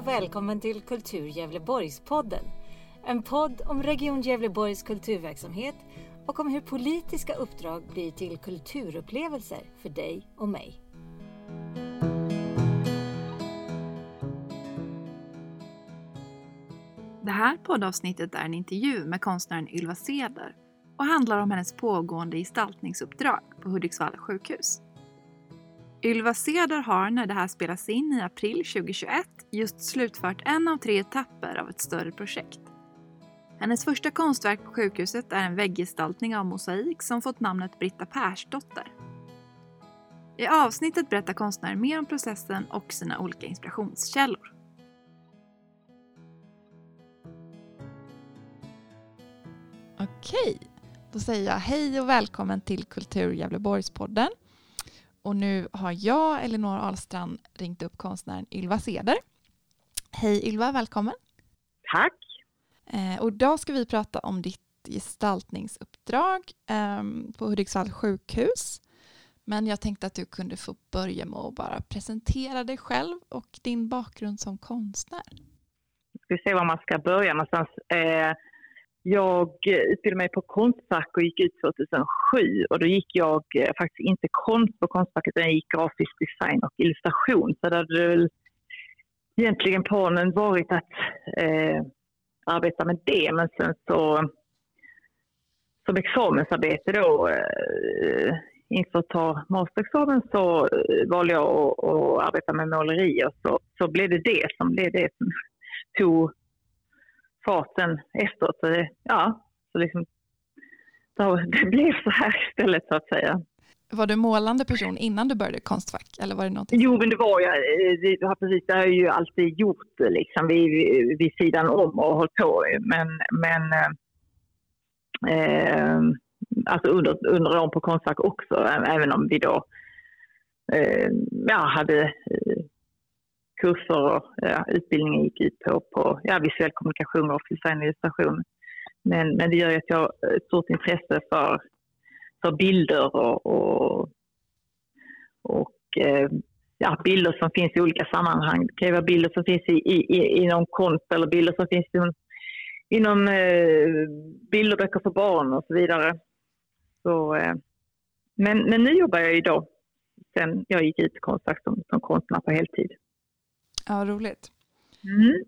och välkommen till Kultur Gävleborgs-podden. En podd om Region Gävleborgs kulturverksamhet och om hur politiska uppdrag blir till kulturupplevelser för dig och mig. Det här poddavsnittet är en intervju med konstnären Ylva Seder och handlar om hennes pågående gestaltningsuppdrag på Hudiksvall sjukhus. Ylva Ceder har när det här spelas in i april 2021 just slutfört en av tre etapper av ett större projekt. Hennes första konstverk på sjukhuset är en vägggestaltning av mosaik som fått namnet Britta Persdotter. I avsnittet berättar konstnären mer om processen och sina olika inspirationskällor. Okej, då säger jag hej och välkommen till Kultur Gävleborgspodden. Och nu har jag, Elinor Ahlstrand, ringt upp konstnären Ylva Seder. Hej Ylva, välkommen. Tack. Eh, och idag ska vi prata om ditt gestaltningsuppdrag eh, på Hudiksvall sjukhus. Men jag tänkte att du kunde få börja med att bara presentera dig själv och din bakgrund som konstnär. Ska vi se var man ska börja någonstans. Eh, jag eh, utbildade mig på Konstfack och gick ut 2007 och då gick jag eh, faktiskt inte konst på Konstfacket utan jag gick grafisk design och illustration. Så det hade väl egentligen planen varit att eh, arbeta med det. Men sen så som examensarbete då eh, inför att ta masterexamen så eh, valde jag att, att arbeta med måleri. Och så, så blev det det som blev det som tog farten efteråt. Så det, ja, så liksom, så det blev så här istället så att säga. Var du målande person innan du började Konstfack? Eller var det någonting? Jo, men det var jag. Det, ja, precis, det har jag ju alltid gjort liksom, vid, vid sidan om och hållit på. Men, men eh, alltså under, under åren på Konstfack också, även om vi då eh, ja, hade eh, kurser och ja, utbildningen gick ut på, på ja, visuell kommunikation och design och illustration. Men, men det gör ju att jag har ett stort intresse för, för bilder och, och, och eh, ja, bilder som finns i olika sammanhang. Det kan ju vara bilder som finns i, i, inom konst eller bilder som finns inom, inom eh, bilderböcker för barn och så vidare. Så, eh, men, men nu jobbar jag ju då sen jag gick ut konstfack som, som konstnär på heltid. Ja, roligt. Mm.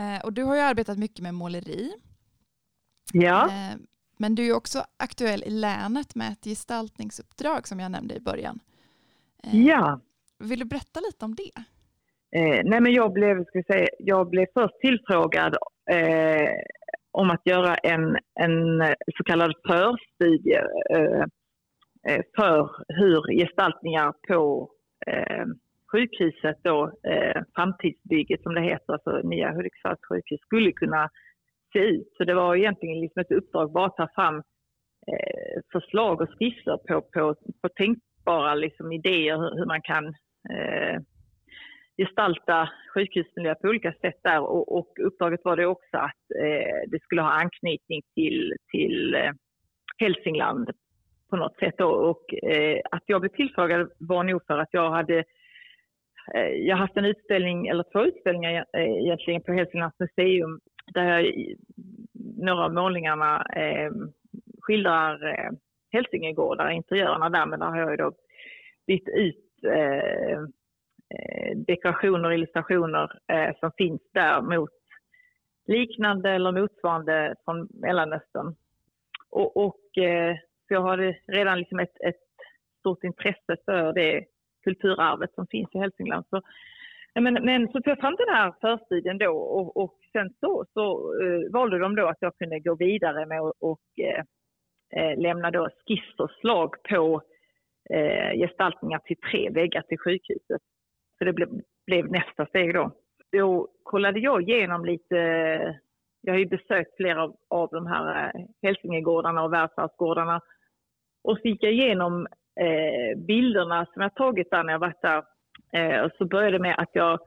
Eh, och du har ju arbetat mycket med måleri. Ja. Eh, men du är också aktuell i länet med ett gestaltningsuppdrag som jag nämnde i början. Eh, ja. Vill du berätta lite om det? Eh, nej men jag blev, ska säga, jag blev först tillfrågad eh, om att göra en, en så kallad förstudie eh, för hur gestaltningar på sjukhuset då, eh, framtidsbygget som det heter, alltså nya Hudiksvalls sjukhus, skulle kunna se ut. Så det var egentligen liksom ett uppdrag bara att ta fram eh, förslag och skisser på, på, på tänkbara liksom, idéer hur, hur man kan eh, gestalta sjukhusmiljö på olika sätt där. Och, och uppdraget var det också att eh, det skulle ha anknytning till, till eh, Hälsingland på något sätt. Då. Och eh, att jag blev tillfrågad var nog för att jag hade Eh, jag har haft en utställning, eller två utställningar eh, egentligen på Hälsinglands museum där jag, några av målningarna eh, skildrar eh, Hälsingegårdar, interiörerna där, men där har jag ju då bytt ut eh, eh dekorationer och illustrationer eh, som finns där mot liknande eller motsvarande från Mellanöstern. Och, och eh, så jag har redan liksom ett, ett stort intresse för det kulturarvet som finns i Hälsingland. Så, men, men så tog jag fram den här förstudien då och, och sen så, så uh, valde de då att jag kunde gå vidare med och, uh, lämna då skissförslag på uh, gestaltningar till tre väggar till sjukhuset. Så det ble, blev nästa steg då. Då kollade jag igenom lite, jag har ju besökt flera av, av de här Hälsingegårdarna och världsarvsgårdarna och så gick jag igenom eh, bilderna som jag tagit där när jag varit där. Eh, och så började det med att jag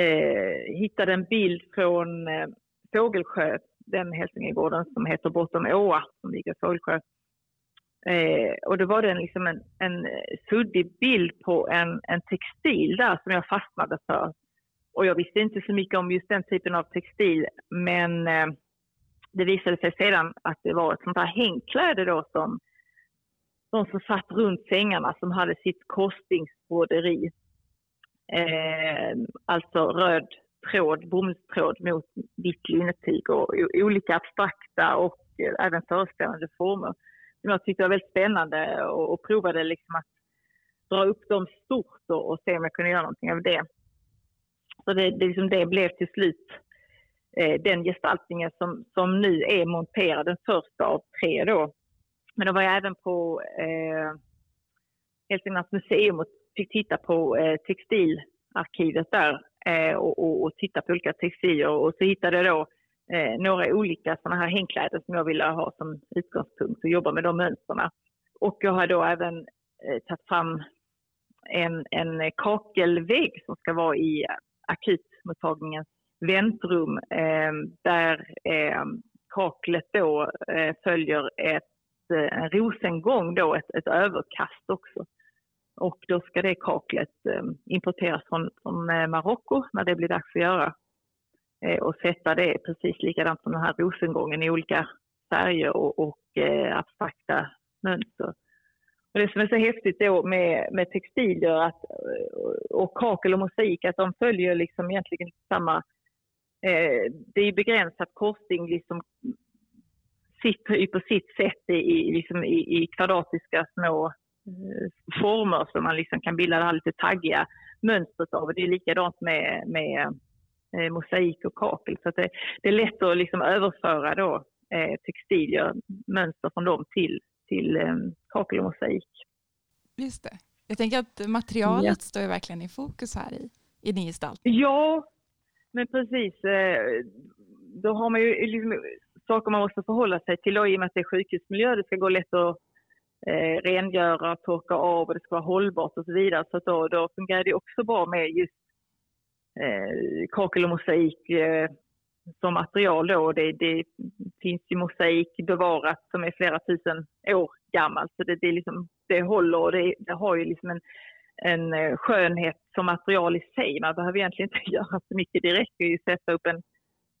eh, hittade en bild från eh, Fågelsjö, den Hälsingegården som heter Bortom Åa, som ligger i Fågelsjö. Eh, och då var det en, liksom en, en suddig bild på en, en textil där som jag fastnade för. och jag visste inte så mycket om just den typen av textil, men eh, det visade sig sedan att det var ett sånt här hängkläde då som de som satt runt sängarna som hade sitt korsstygnsbroderi. Eh, alltså röd tråd, bomullstråd mot vitt linnetyg och olika abstrakta och eh, även föreställande former. Som jag tyckte var väldigt spännande och, och provade liksom att dra upp dem stort och, och, se om jag kunde göra någonting av det. Så det, det, liksom det blev till slut eh, den gestaltningen som, som nu är monterad, den första av tre då. Men då var jag även på eh, Hälsinglands museum och fick titta på eh, textilarkivet där eh, och, och, och, titta på olika textilier och så hittade jag då eh, några olika sådana här hängkläder som jag ville ha som utgångspunkt och jobba med de mönstren. Och jag har då även eh, tagit fram en, en kakelvägg som ska vara i akutmottagningens väntrum eh, där eh, kaklet då eh, följer ett, Eh, en rosengång, då, ett, ett överkast också. Och då ska det kaklet eh, importeras från, från eh, Marocko när det blir dags att göra. och sätta det precis likadant som den här rosengången i olika färger och, och abstrakta mönster. Och det som är så häftigt då med, med textilier att, och kakel och mosaik, att de följer liksom egentligen samma... Eh, det är begränsat korsning liksom sitter på sitt sätt i, liksom i, i kvadratiska små eh, former som man liksom kan bilda det här lite taggiga mönstret av. Det är likadant med, med eh, mosaik och kakel. Så det, det, är lätt att liksom överföra då, eh, textilier, mönster från dem till till eh, kakel och mosaik. Just det. Jag tänker att materialet ja. står ju verkligen i fokus här i, i din gestaltning. Ja, men precis. Eh, då har man ju liksom saker man måste förhålla sig till då, i och med att det är sjukhusmiljö. Det ska gå lätt att eh, rengöra, torka av och det ska vara hållbart och så vidare. Så då, då fungerar det också bra med just eh, kakel och mosaik eh, som material då. Det, det finns ju mosaik bevarat som är flera tusen år gammalt. Så det, det, liksom, det håller och det, det har ju liksom en, en eh, skönhet som material i sig. Man behöver egentligen inte göra så mycket. Det räcker ju att sätta upp en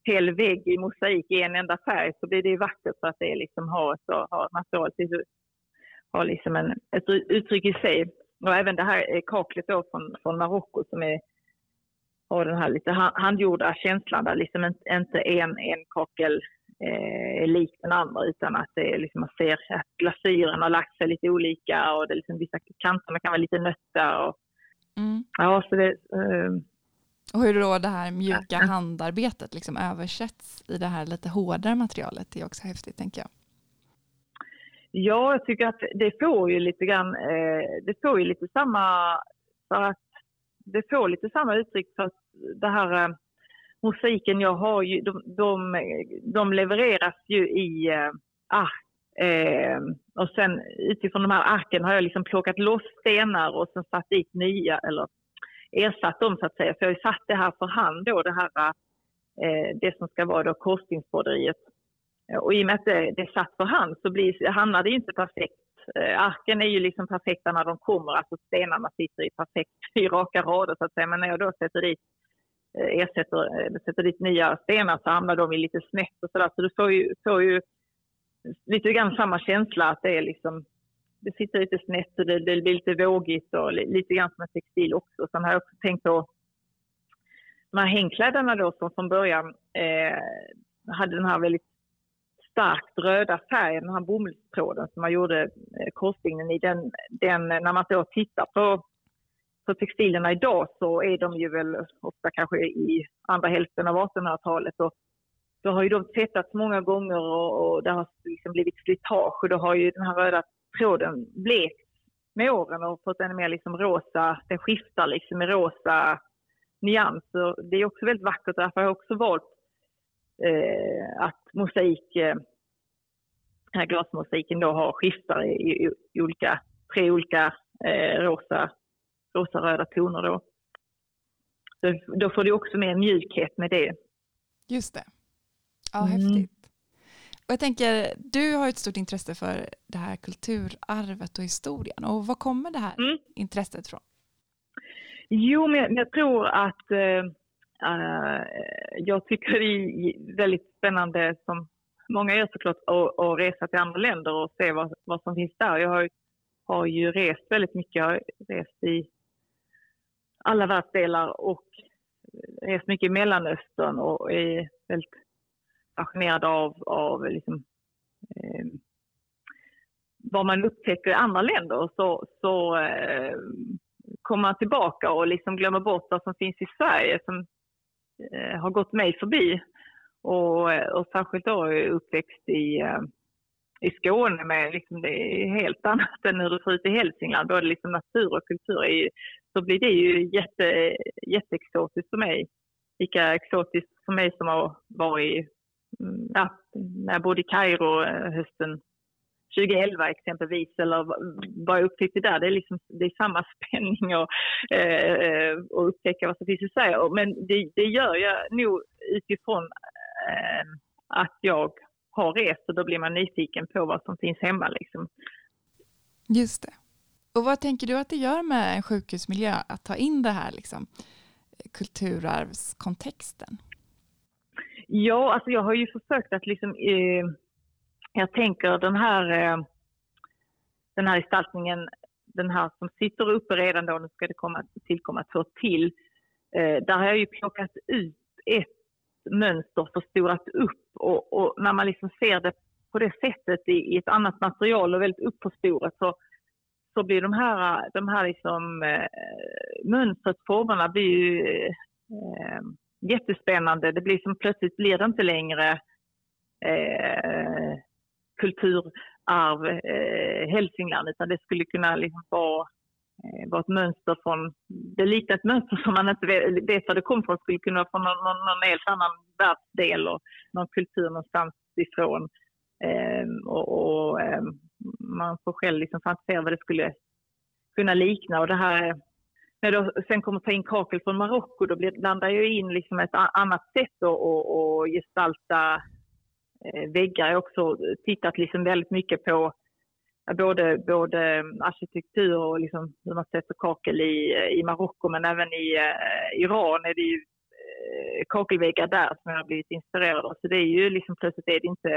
hel vägg i mosaik i en enda färg så blir det vackert för att det liksom har ett, har material har liksom en, ett uttryck i sig. Och även det här kaklet då från, från Marocko som är har den här lite handgjorda känslan där liksom inte en, en kakel eh, är lik den andra utan att det är liksom, man ser att glasyren har lagt sig lite olika och det är liksom, vissa kanterna kan vara lite nötta. Och, mm. ja, så det, eh, och hur då det här mjuka handarbetet liksom översätts i det här lite hårdare materialet det är också häftigt tänker jag. Ja, jag tycker att det får ju lite grann, eh, det får ju lite samma, för att det får lite samma uttryck för att det här eh, musiken jag har ju, de, de, de levereras ju i eh, ark. Eh, och sen utifrån de här arken har jag liksom plockat loss stenar och sen satt dit nya, eller ersatt dem så att säga. För jag har ju satt det här för hand då, det här eh, det som ska vara då korsstygnsbroderiet. Och i och med att det, är satt för hand så blir, hamnar det inte perfekt eh, arken är ju liksom perfekta när de kommer, alltså stenarna sitter i perfekt i raka rader så att säga. Men när jag då sätter dit, eh, ersätter, sätter dit nya stenar så hamnar de i lite snett och sådär. Så du får ju, får ju lite grann samma känsla att det är liksom, det sitter lite snett och det, det blir lite vågigt och lite grann som en textil också. Sen har jag också tänkt på de här hängkläderna då som från början eh, hade den här väldigt starkt röda färgen, den här bomullstråden som man gjorde eh, korsstygnen i, den, den, när man då tittar på, på textilierna idag så är de ju väl ofta kanske i andra hälften av 1800-talet. Och då har ju de tvättats många gånger och, och det har liksom blivit slitage och då har ju den här röda tråden blekt med åren och fått ännu mer liksom rosa, den skiftar liksom i rosa nyanser. Det är också väldigt vackert därför har jag också valt eh, att mosaik, eh, den här glasmosaiken då har skiftar i, i, i olika, tre olika eh, rosa, rosa-röda toner då. Så då får du också mer mjukhet med det. Just det. Ja, mm. Och jag tänker, du har ett stort intresse för det här kulturarvet och historien. Och var kommer det här mm. intresset från? Jo, men jag, tror att uh, jag tycker det är väldigt spännande som många gör såklart att, att resa till andra länder och se vad, vad som finns där. Jag har, har ju rest väldigt mycket. Jag har rest i alla världsdelar och rest mycket i Mellanöstern och är väldigt fascinerad av, av liksom, eh, vad man upptäcker i andra länder. Så, så eh, kommer man tillbaka och liksom glömmer bort vad som finns i Sverige som eh, har gått mig förbi. Och, eh, och särskilt då uppväxt i, eh, i Skåne med liksom det är helt annat än hur det ser ut i Hälsingland. Både liksom natur och kultur är, så blir det ju jätte, jätteexotiskt för mig. Lika exotiskt för mig som har varit ja, när jag bodde i Kairo eh, hösten 2011 exempelvis, eller vad jag upptäckte där, det är, liksom, det är samma spänning och, eh, eh, och upptäcka vad som finns i Sverige. Men det, det gör jag nog utifrån eh, att jag har rest och då blir man nyfiken på vad som finns hemma. Liksom. Just det. Och vad tänker du att det gör med en sjukhusmiljö att ta in det här liksom, kulturarvskontexten? Ja, alltså jag har ju försökt att liksom, eh, jag tänker den här, eh, den här gestaltningen, den här som sitter uppe redan då, nu ska det komma, tillkomma två till, eh, där har jag ju plockat ut ett mönster förstorat upp och, och, när man liksom ser det på det sättet i, i ett annat material och väldigt uppförstorat så, så blir de här, de här liksom, eh, mönstret, formerna blir ju eh, jättespännande. Det blir som plötsligt blir det inte längre eh, kulturarv eh, Hälsingland utan det skulle kunna liksom vara Eh, vara ett mönster från, det liknar ett mönster som man inte vet var det kom från, skulle kunna vara från någon, någon, någon helt annan världsdel och någon kultur någonstans ifrån. Eh, och, och eh, man får själv liksom fantisera vad det skulle kunna likna. Och det här, när jag sen kommer ta in kakel från Marocko, då blandar jag in liksom ett annat sätt att gestalta eh, väggar. Jag har också tittat liksom väldigt mycket på både, både mm, arkitektur och liksom hur man sätter kakel i, i Marocko men även i uh, Iran är det ju eh, kakelväggar där som jag har blivit inspirerad av. Så det är ju liksom plötsligt är det inte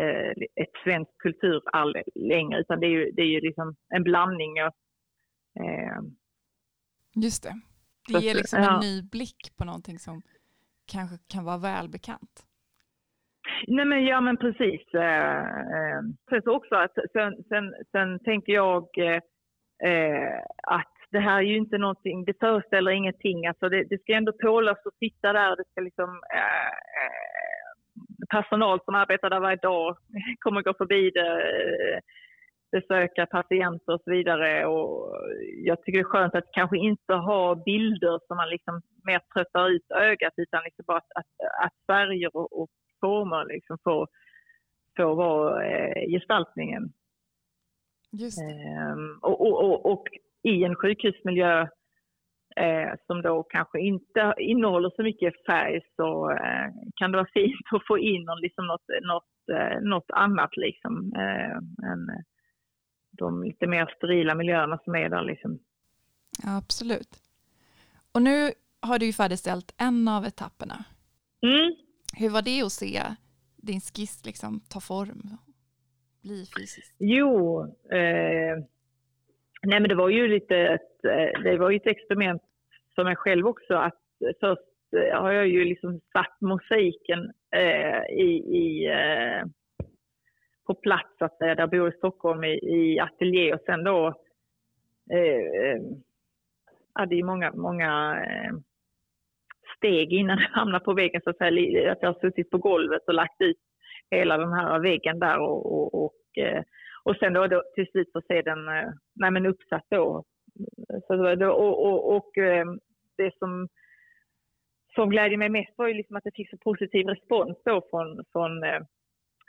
uh, ett svenskt kulturarv längre utan det är ju, det är ju liksom en blandning. Och, Just det. Det ger liksom en ny blick på någonting som kanske kan vara välbekant. Nej men ja men precis. Eh, eh, sen så också att sen, sen, sen tänker jag eh, att det här är ju inte någonting, det föreställer ingenting. Alltså det, det ska ändå tålas att sitta där. Det ska liksom, personal som arbetar där varje dag kommer gå förbi det, besöka patienter och så vidare. Och jag tycker det är skönt att kanske inte ha bilder som man liksom mer tröttar ut ögat utan liksom bara att, att, att färger och, och former liksom får, får vara eh, gestaltningen. Just ehm, och, och, och, och, i en sjukhusmiljö eh, som då kanske inte innehåller så mycket färg så eh, kan det vara fint att få in liksom något, något, eh, något annat liksom, än de lite mer sterila miljöerna som är där. Liksom. Ja, absolut. Och nu har du ju färdigställt en av etapperna. Mm. Hur var det att se din skiss liksom ta form, bli fysisk? Jo, eh, nej men det var ju lite ett, eh, det var ju ett experiment för mig själv också att först eh, har jag ju liksom satt mosaiken eh, i, i eh, på plats, att säga, där jag bor i Stockholm i, i ateljé och sen då eh, eh hade ju många, många eh, steg innan det hamnar på väggen så att säga. Att jag har suttit på golvet och lagt ut hela den här väggen där och, och, och, eh, och sen då, då till slut få se den eh, nej, men uppsatt då. Så då och, och, och eh, det som, som glädjer mig mest var ju liksom att jag fick så positiv respons då från, från eh,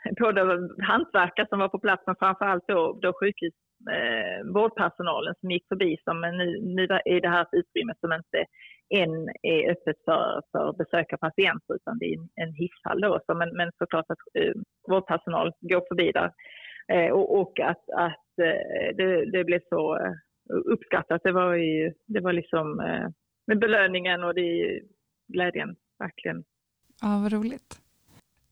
både hantverkare som var på plats men framförallt då, då sjukhus eh, vårdpersonalen som gick förbi som nu, nu är det här ett utrymme som inte än är öppet för, för besöka patienter utan det är en hisshall då. Så, men, men såklart att eh, vårdpersonal går förbi där. Eh, och, och, att, att eh, det, det blev så eh, uppskattat. Det var, ju, det var liksom eh, med belöningen och det glädjen, verkligen. Ja, vad roligt.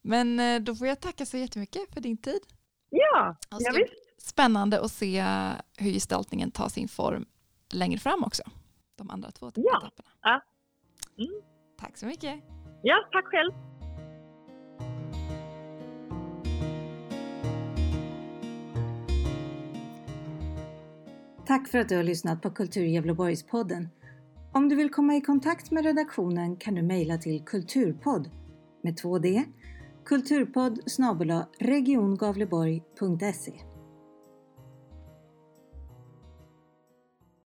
Men eh, då får jag tacka så jättemycket för din tid. Ja, Och ja visst. Spännande att se hur gestaltningen tar sin form längre fram också. De andra två Ja. etapperna. Ja. Mm. Tack så mycket. Ja, tack själv. Tack för att du har lyssnat på Kultur Gävleborgs-podden. Om du vill komma i kontakt med redaktionen kan du mejla till kulturpodd med 2D kulturpodd snabel-a regiongavleborg.se